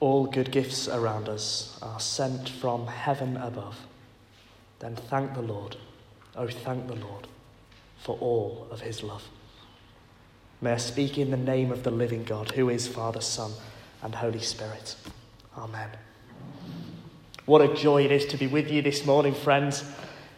all good gifts around us are sent from heaven above, then thank the Lord, oh, thank the Lord for all of his love. May I speak in the name of the living God, who is Father, Son, and Holy Spirit. Amen. What a joy it is to be with you this morning, friends.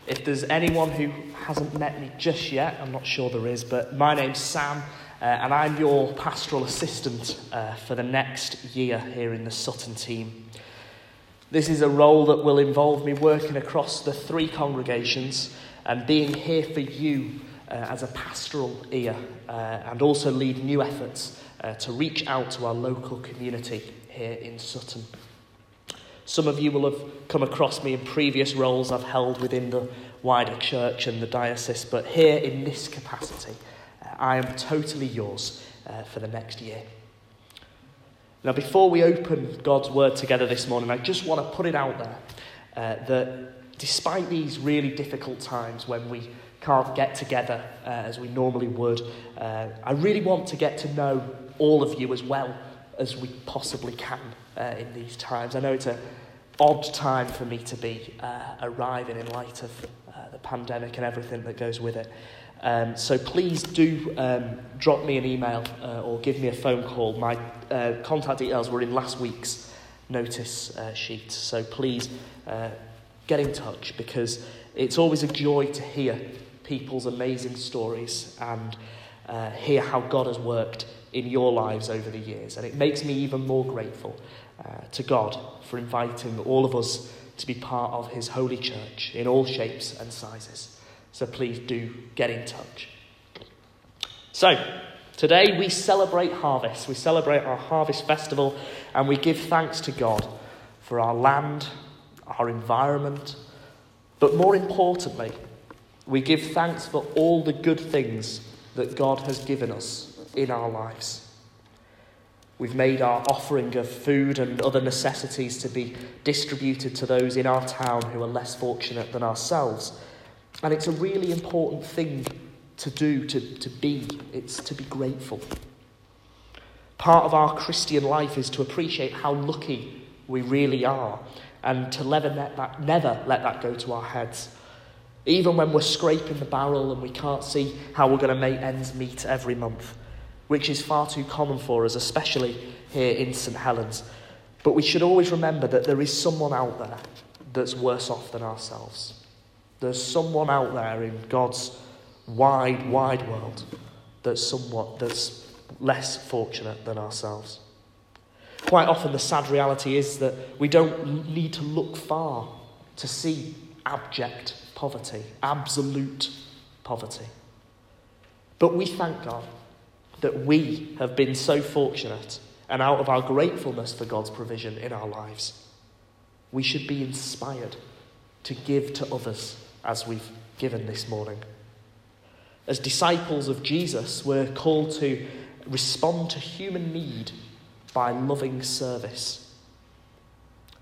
If there's anyone who hasn't met me just yet, I'm not sure there is, but my name's Sam. Uh, and I'm your pastoral assistant uh, for the next year here in the Sutton team. This is a role that will involve me working across the three congregations and being here for you uh, as a pastoral ear uh, and also lead new efforts uh, to reach out to our local community here in Sutton. Some of you will have come across me in previous roles I've held within the wider church and the diocese, but here in this capacity, I am totally yours uh, for the next year. Now, before we open God's word together this morning, I just want to put it out there uh, that despite these really difficult times when we can't get together uh, as we normally would, uh, I really want to get to know all of you as well as we possibly can uh, in these times. I know it's an odd time for me to be uh, arriving in light of the pandemic and everything that goes with it. Um, so please do um, drop me an email uh, or give me a phone call. My uh, contact details were in last week's notice uh, sheet. So please uh, get in touch because it's always a joy to hear people's amazing stories and uh, hear how God has worked in your lives over the years. And it makes me even more grateful uh, to God for inviting all of us to be part of His holy church in all shapes and sizes. So please do get in touch. So, today we celebrate harvest. We celebrate our harvest festival and we give thanks to God for our land, our environment, but more importantly, we give thanks for all the good things that God has given us in our lives. We've made our offering of food and other necessities to be distributed to those in our town who are less fortunate than ourselves. And it's a really important thing to do, to, to be. It's to be grateful. Part of our Christian life is to appreciate how lucky we really are and to never let that, never let that go to our heads. Even when we're scraping the barrel and we can't see how we're going to make ends meet every month, which is far too common for us, especially here in St. Helens. But we should always remember that there is someone out there that's worse off than ourselves. There's someone out there in God's wide, wide world that's somewhat that's less fortunate than ourselves. Quite often, the sad reality is that we don't need to look far to see abject poverty, absolute poverty. But we thank God that we have been so fortunate and out of our gratefulness for God's provision in our lives, we should be inspired to give to others as we've given this morning. As disciples of Jesus, we're called to respond to human need by loving service.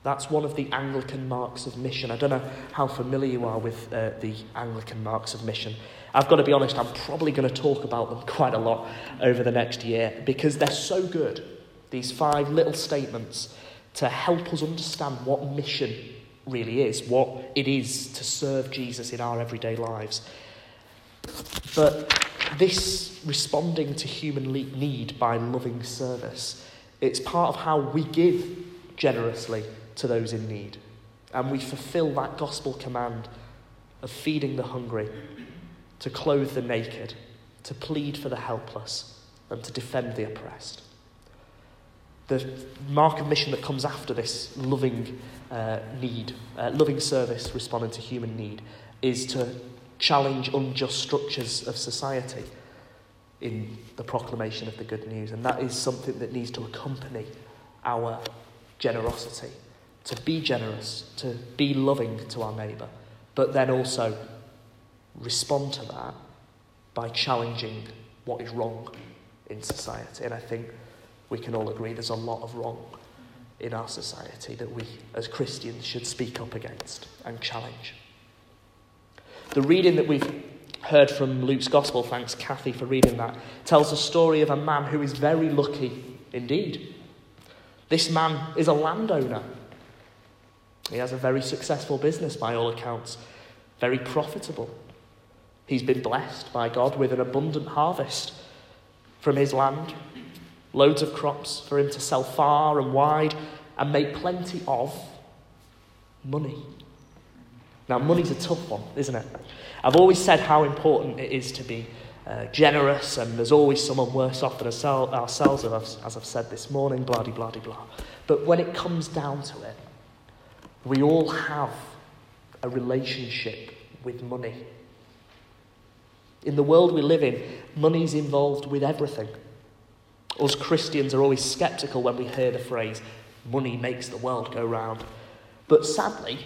That's one of the Anglican marks of mission. I don't know how familiar you are with uh, the Anglican marks of mission. I've got to be honest, I'm probably going to talk about them quite a lot over the next year because they're so good. These five little statements to help us understand what mission really is, what it is to serve Jesus in our everyday lives. But this responding to human need by loving service, it's part of how we give generously to those in need. And we fulfill that gospel command of feeding the hungry, to clothe the naked, to plead for the helpless, and to defend the oppressed. The mark of mission that comes after this loving uh, need, uh, loving service responding to human need, is to challenge unjust structures of society in the proclamation of the good news. And that is something that needs to accompany our generosity. To be generous, to be loving to our neighbour, but then also respond to that by challenging what is wrong in society. And I think we can all agree there's a lot of wrong in our society that we, as Christians, should speak up against and challenge. The reading that we've heard from Luke's Gospel, thanks Kathy for reading that, tells the story of a man who is very lucky indeed. This man is a landowner. He has a very successful business by all accounts, very profitable. He's been blessed by God with an abundant harvest from his land, loads of crops for him to sell far and wide and make plenty of money. Now, money's a tough one, isn't it? I've always said how important it is to be uh, generous, and there's always someone worse off than ourselves, as I've said this morning, blah, blah, blah, blah. But when it comes down to it, we all have a relationship with money. In the world we live in, money's involved with everything. Us Christians are always skeptical when we hear the phrase, money makes the world go round. But sadly,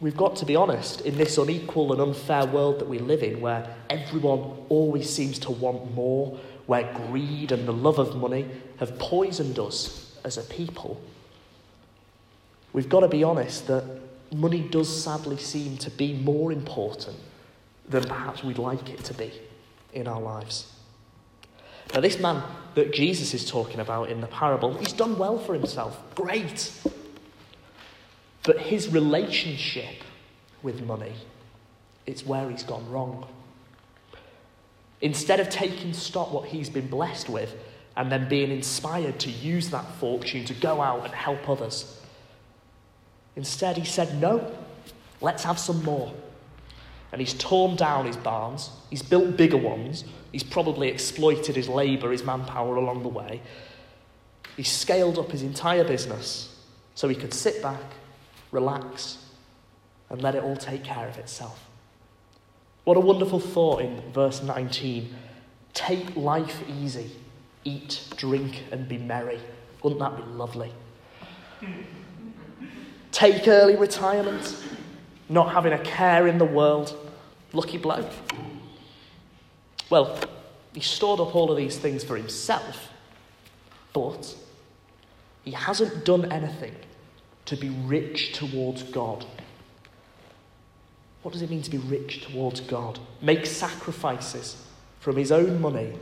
we've got to be honest, in this unequal and unfair world that we live in, where everyone always seems to want more, where greed and the love of money have poisoned us as a people, we've got to be honest that money does sadly seem to be more important than perhaps we'd like it to be in our lives. Now, this man that Jesus is talking about in the parable, he's done well for himself. Great. But his relationship with money, it's where he's gone wrong. Instead of taking stock what he's been blessed with and then being inspired to use that fortune to go out and help others, instead he said, No, let's have some more. And he's torn down his barns, he's built bigger ones, he's probably exploited his labour, his manpower along the way. He scaled up his entire business so he could sit back relax, and let it all take care of itself. What a wonderful thought in verse 19. Take life easy, eat, drink, and be merry. Wouldn't that be lovely? Take early retirement, not having a care in the world. Lucky bloke. Well, he stored up all of these things for himself, but he hasn't done anything to be rich towards God. What does it mean to be rich towards God? Make sacrifices from his own money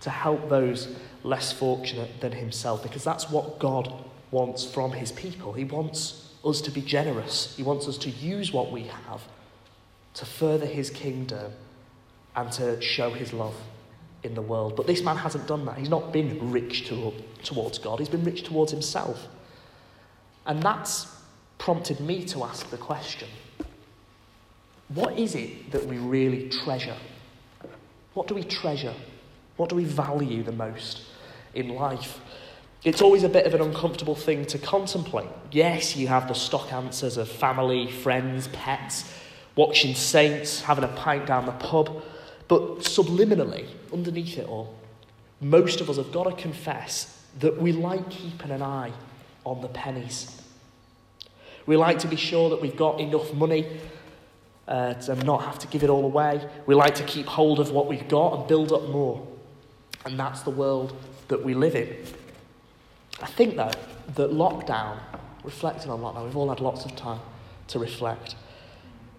to help those less fortunate than himself, because that's what God wants from his people. He wants us to be generous, he wants us to use what we have to further his kingdom and to show his love in the world. But this man hasn't done that. He's not been rich to, towards God, he's been rich towards himself. And that's prompted me to ask the question what is it that we really treasure? What do we treasure? What do we value the most in life? It's always a bit of an uncomfortable thing to contemplate. Yes, you have the stock answers of family, friends, pets, watching saints, having a pint down the pub, but subliminally, underneath it all, most of us have got to confess that we like keeping an eye on the pennies. We like to be sure that we've got enough money uh, to not have to give it all away. We like to keep hold of what we've got and build up more. And that's the world that we live in. I think, though, that lockdown, reflecting on lockdown, we've all had lots of time to reflect.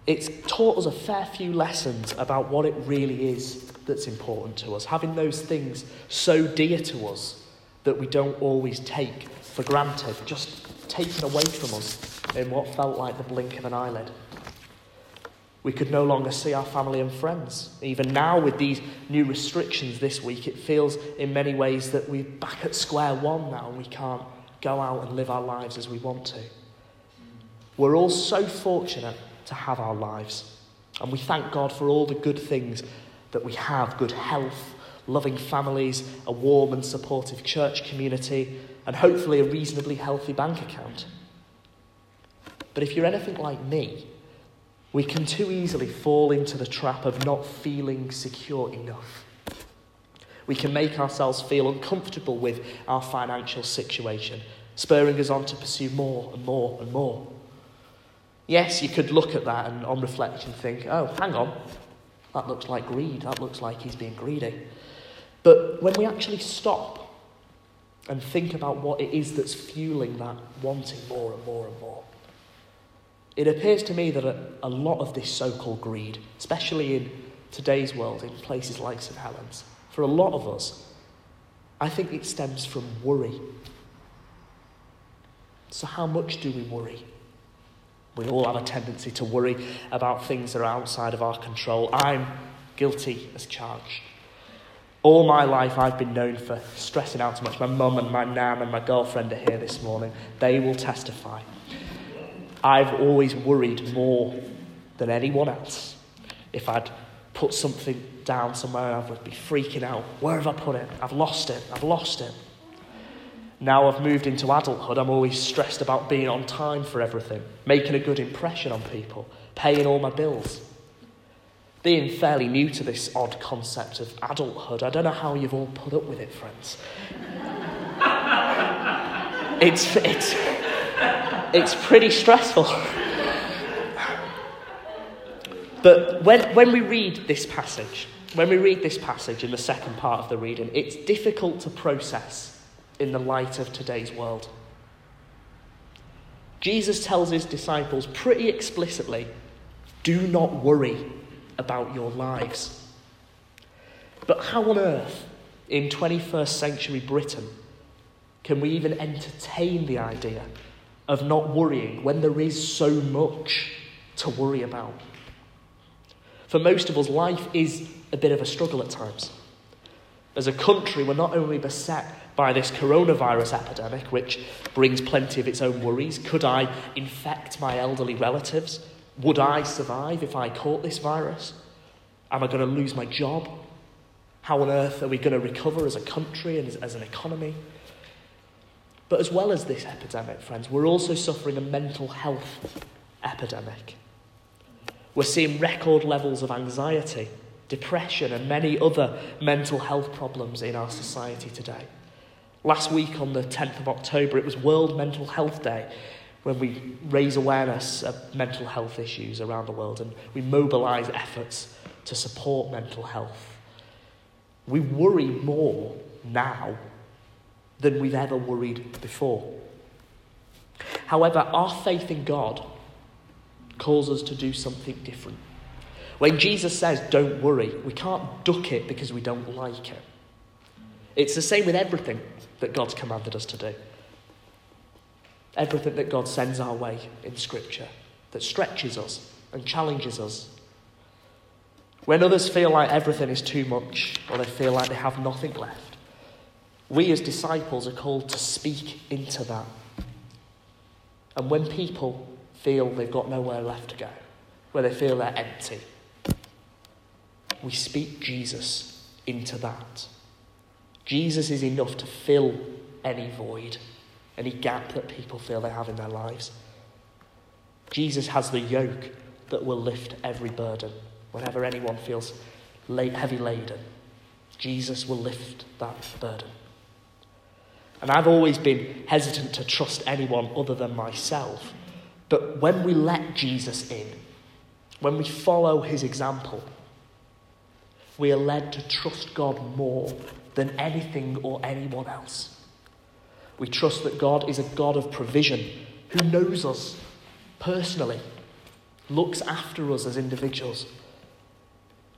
It's taught us a fair few lessons about what it really is that's important to us, having those things so dear to us that we don't always take for granted, just taken away from us in what felt like the blink of an eyelid. We could no longer see our family and friends. Even now, with these new restrictions this week, it feels in many ways that we're back at square one now and we can't go out and live our lives as we want to. We're all so fortunate to have our lives, and we thank God for all the good things that we have good health, loving families, a warm and supportive church community, and hopefully a reasonably healthy bank account. But if you're anything like me, we can too easily fall into the trap of not feeling secure enough. We can make ourselves feel uncomfortable with our financial situation, spurring us on to pursue more and more and more. Yes, you could look at that and on reflection think, oh, hang on, that looks like greed, that looks like he's being greedy. But when we actually stop and think about what it is that's fueling that wanting more and more and more, it appears to me that a, a lot of this so called greed, especially in today's world, in places like St Helens, for a lot of us, I think it stems from worry. So, how much do we worry? We all have a tendency to worry about things that are outside of our control. I'm guilty as charged. All my life, I've been known for stressing out too much. My mum and my nan and my girlfriend are here this morning. They will testify. I've always worried more than anyone else. If I'd put something down somewhere, I would be freaking out. Where have I put it? I've lost it. I've lost it. Now I've moved into adulthood, I'm always stressed about being on time for everything, making a good impression on people, paying all my bills being fairly new to this odd concept of adulthood, I don't know how you've all put up with it, friends. it's, it's, it's pretty stressful. but when, when we read this passage, when we read this passage in the second part of the reading, it's difficult to process in the light of today's world. Jesus tells his disciples pretty explicitly do not worry about your lives. But how on earth, in 21st century Britain, can we even entertain the idea of not worrying when there is so much to worry about? For most of us, life is a bit of a struggle at times. As a country, we're not only beset by this coronavirus epidemic, which brings plenty of its own worries. Could I infect my elderly relatives? Would I survive if I caught this virus? Am I going to lose my job? How on earth are we going to recover as a country and as, as an economy? But as well as this epidemic, friends, we're also suffering a mental health epidemic. We're seeing record levels of anxiety, depression, and many other mental health problems in our society today. Last week, on the 10th of October, it was World Mental Health Day, when we raise awareness of mental health issues around the world and we mobilise efforts to support mental health. We worry more now than we've ever worried before. However, our faith in God calls us to do something different. When Jesus says, don't worry, we can't duck it because we don't like it. It's the same with everything that God's commanded us to do everything that God sends our way in Scripture that stretches us and challenges us. When others feel like everything is too much or they feel like they have nothing left, we as disciples are called to speak into that. And when people feel they've got nowhere left to go, where they feel they're empty, we speak Jesus into that. Jesus is enough to fill any void any gap that people feel they have in their lives. Jesus has the yoke that will lift every burden. Whenever anyone feels heavy laden, Jesus will lift that burden. And I've always been hesitant to trust anyone other than myself. But when we let Jesus in, when we follow his example, we are led to trust God more than anything or anyone else. We trust that God is a God of provision who knows us personally, looks after us as individuals.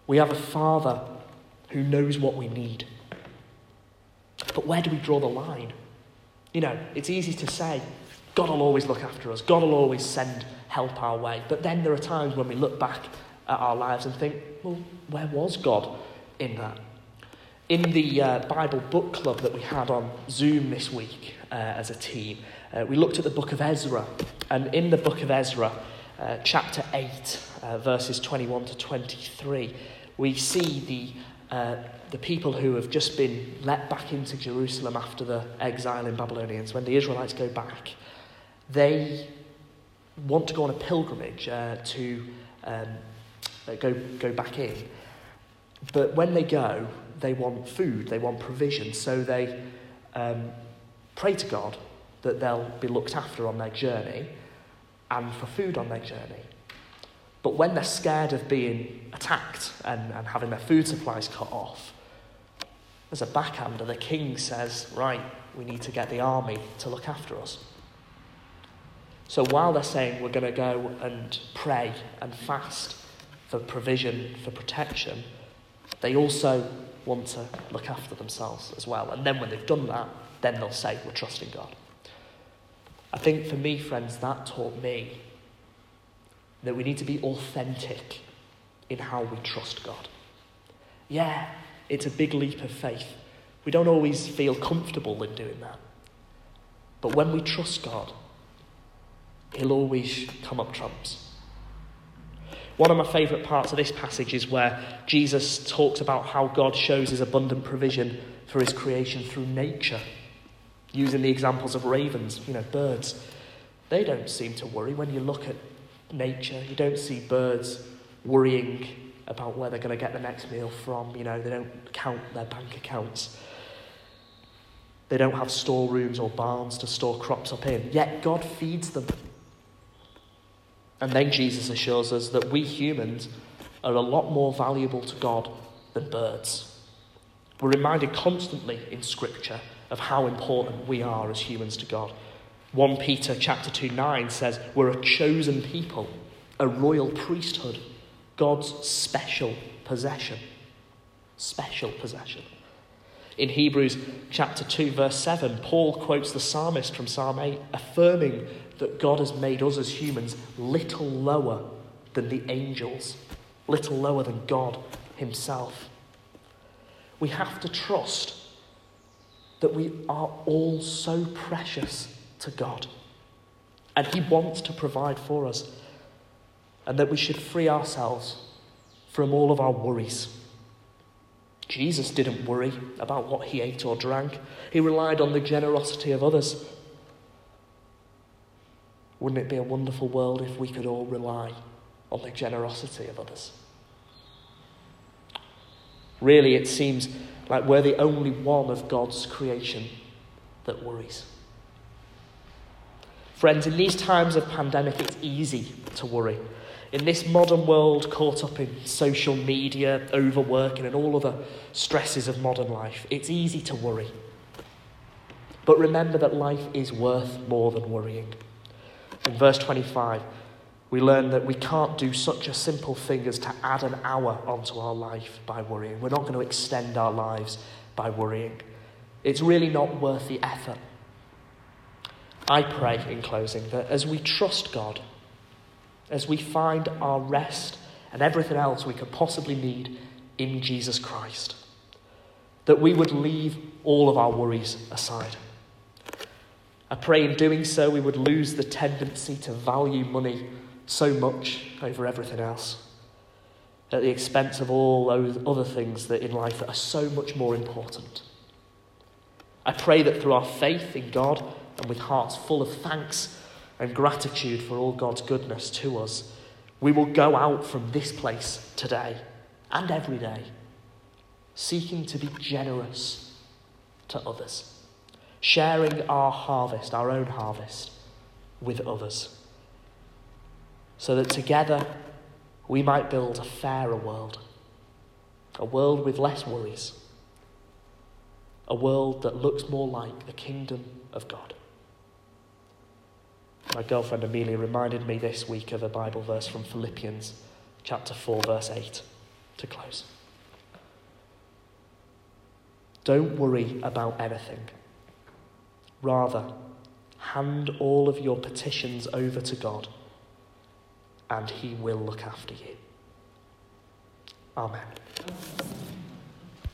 We have a Father who knows what we need. But where do we draw the line? You know, it's easy to say, God will always look after us, God will always send help our way. But then there are times when we look back at our lives and think, well, where was God in that? In the uh, Bible book club that we had on Zoom this week uh, as a team, uh, we looked at the book of Ezra. And in the book of Ezra, uh, chapter 8, uh, verses 21 to 23, we see the, uh, the people who have just been let back into Jerusalem after the exile in Babylonians, when the Israelites go back, they want to go on a pilgrimage to um, go, go back in. But when they go, they want food, they want provision, so they um, pray to God that they'll be looked after on their journey and for food on their journey. But when they're scared of being attacked and, and having their food supplies cut off, as a backhander, the king says, Right, we need to get the army to look after us. So while they're saying we're going to go and pray and fast for provision, for protection, they also want to look after themselves as well. And then when they've done that, then they'll say, We're trusting God. I think for me, friends, that taught me that we need to be authentic in how we trust God. Yeah, it's a big leap of faith. We don't always feel comfortable in doing that. But when we trust God, He'll always come up trumps. One of my favourite parts of this passage is where Jesus talks about how God shows his abundant provision for his creation through nature, using the examples of ravens, you know, birds. They don't seem to worry. When you look at nature, you don't see birds worrying about where they're going to get the next meal from. You know, they don't count their bank accounts. They don't have storerooms or barns to store crops up in. Yet God feeds them. And then Jesus assures us that we humans are a lot more valuable to God than birds. We're reminded constantly in Scripture of how important we are as humans to God. 1 Peter chapter 2 9 says, We're a chosen people, a royal priesthood, God's special possession. Special possession. In Hebrews chapter 2, verse 7, Paul quotes the psalmist from Psalm 8, affirming that God has made us as humans little lower than the angels, little lower than God Himself. We have to trust that we are all so precious to God and He wants to provide for us, and that we should free ourselves from all of our worries. Jesus didn't worry about what he ate or drank. He relied on the generosity of others. Wouldn't it be a wonderful world if we could all rely on the generosity of others? Really, it seems like we're the only one of God's creation that worries. Friends, in these times of pandemic, it's easy to worry. In this modern world caught up in social media, overworking, and all other stresses of modern life, it's easy to worry. But remember that life is worth more than worrying. In verse 25, we learn that we can't do such a simple thing as to add an hour onto our life by worrying. We're not going to extend our lives by worrying. It's really not worth the effort. I pray in closing that as we trust God, as we find our rest and everything else we could possibly need in Jesus Christ, that we would leave all of our worries aside. I pray in doing so we would lose the tendency to value money so much over everything else at the expense of all those other things that in life that are so much more important. I pray that through our faith in God and with hearts full of thanks and gratitude for all God's goodness to us, we will go out from this place today and every day, seeking to be generous to others sharing our harvest, our own harvest, with others. So that together we might build a fairer world, a world with less worries, a world that looks more like the kingdom of God. My girlfriend Amelia reminded me this week of a Bible verse from Philippians chapter 4, verse 8, to close. Don't worry about anything. Rather, hand all of your petitions over to God, and He will look after you. Amen.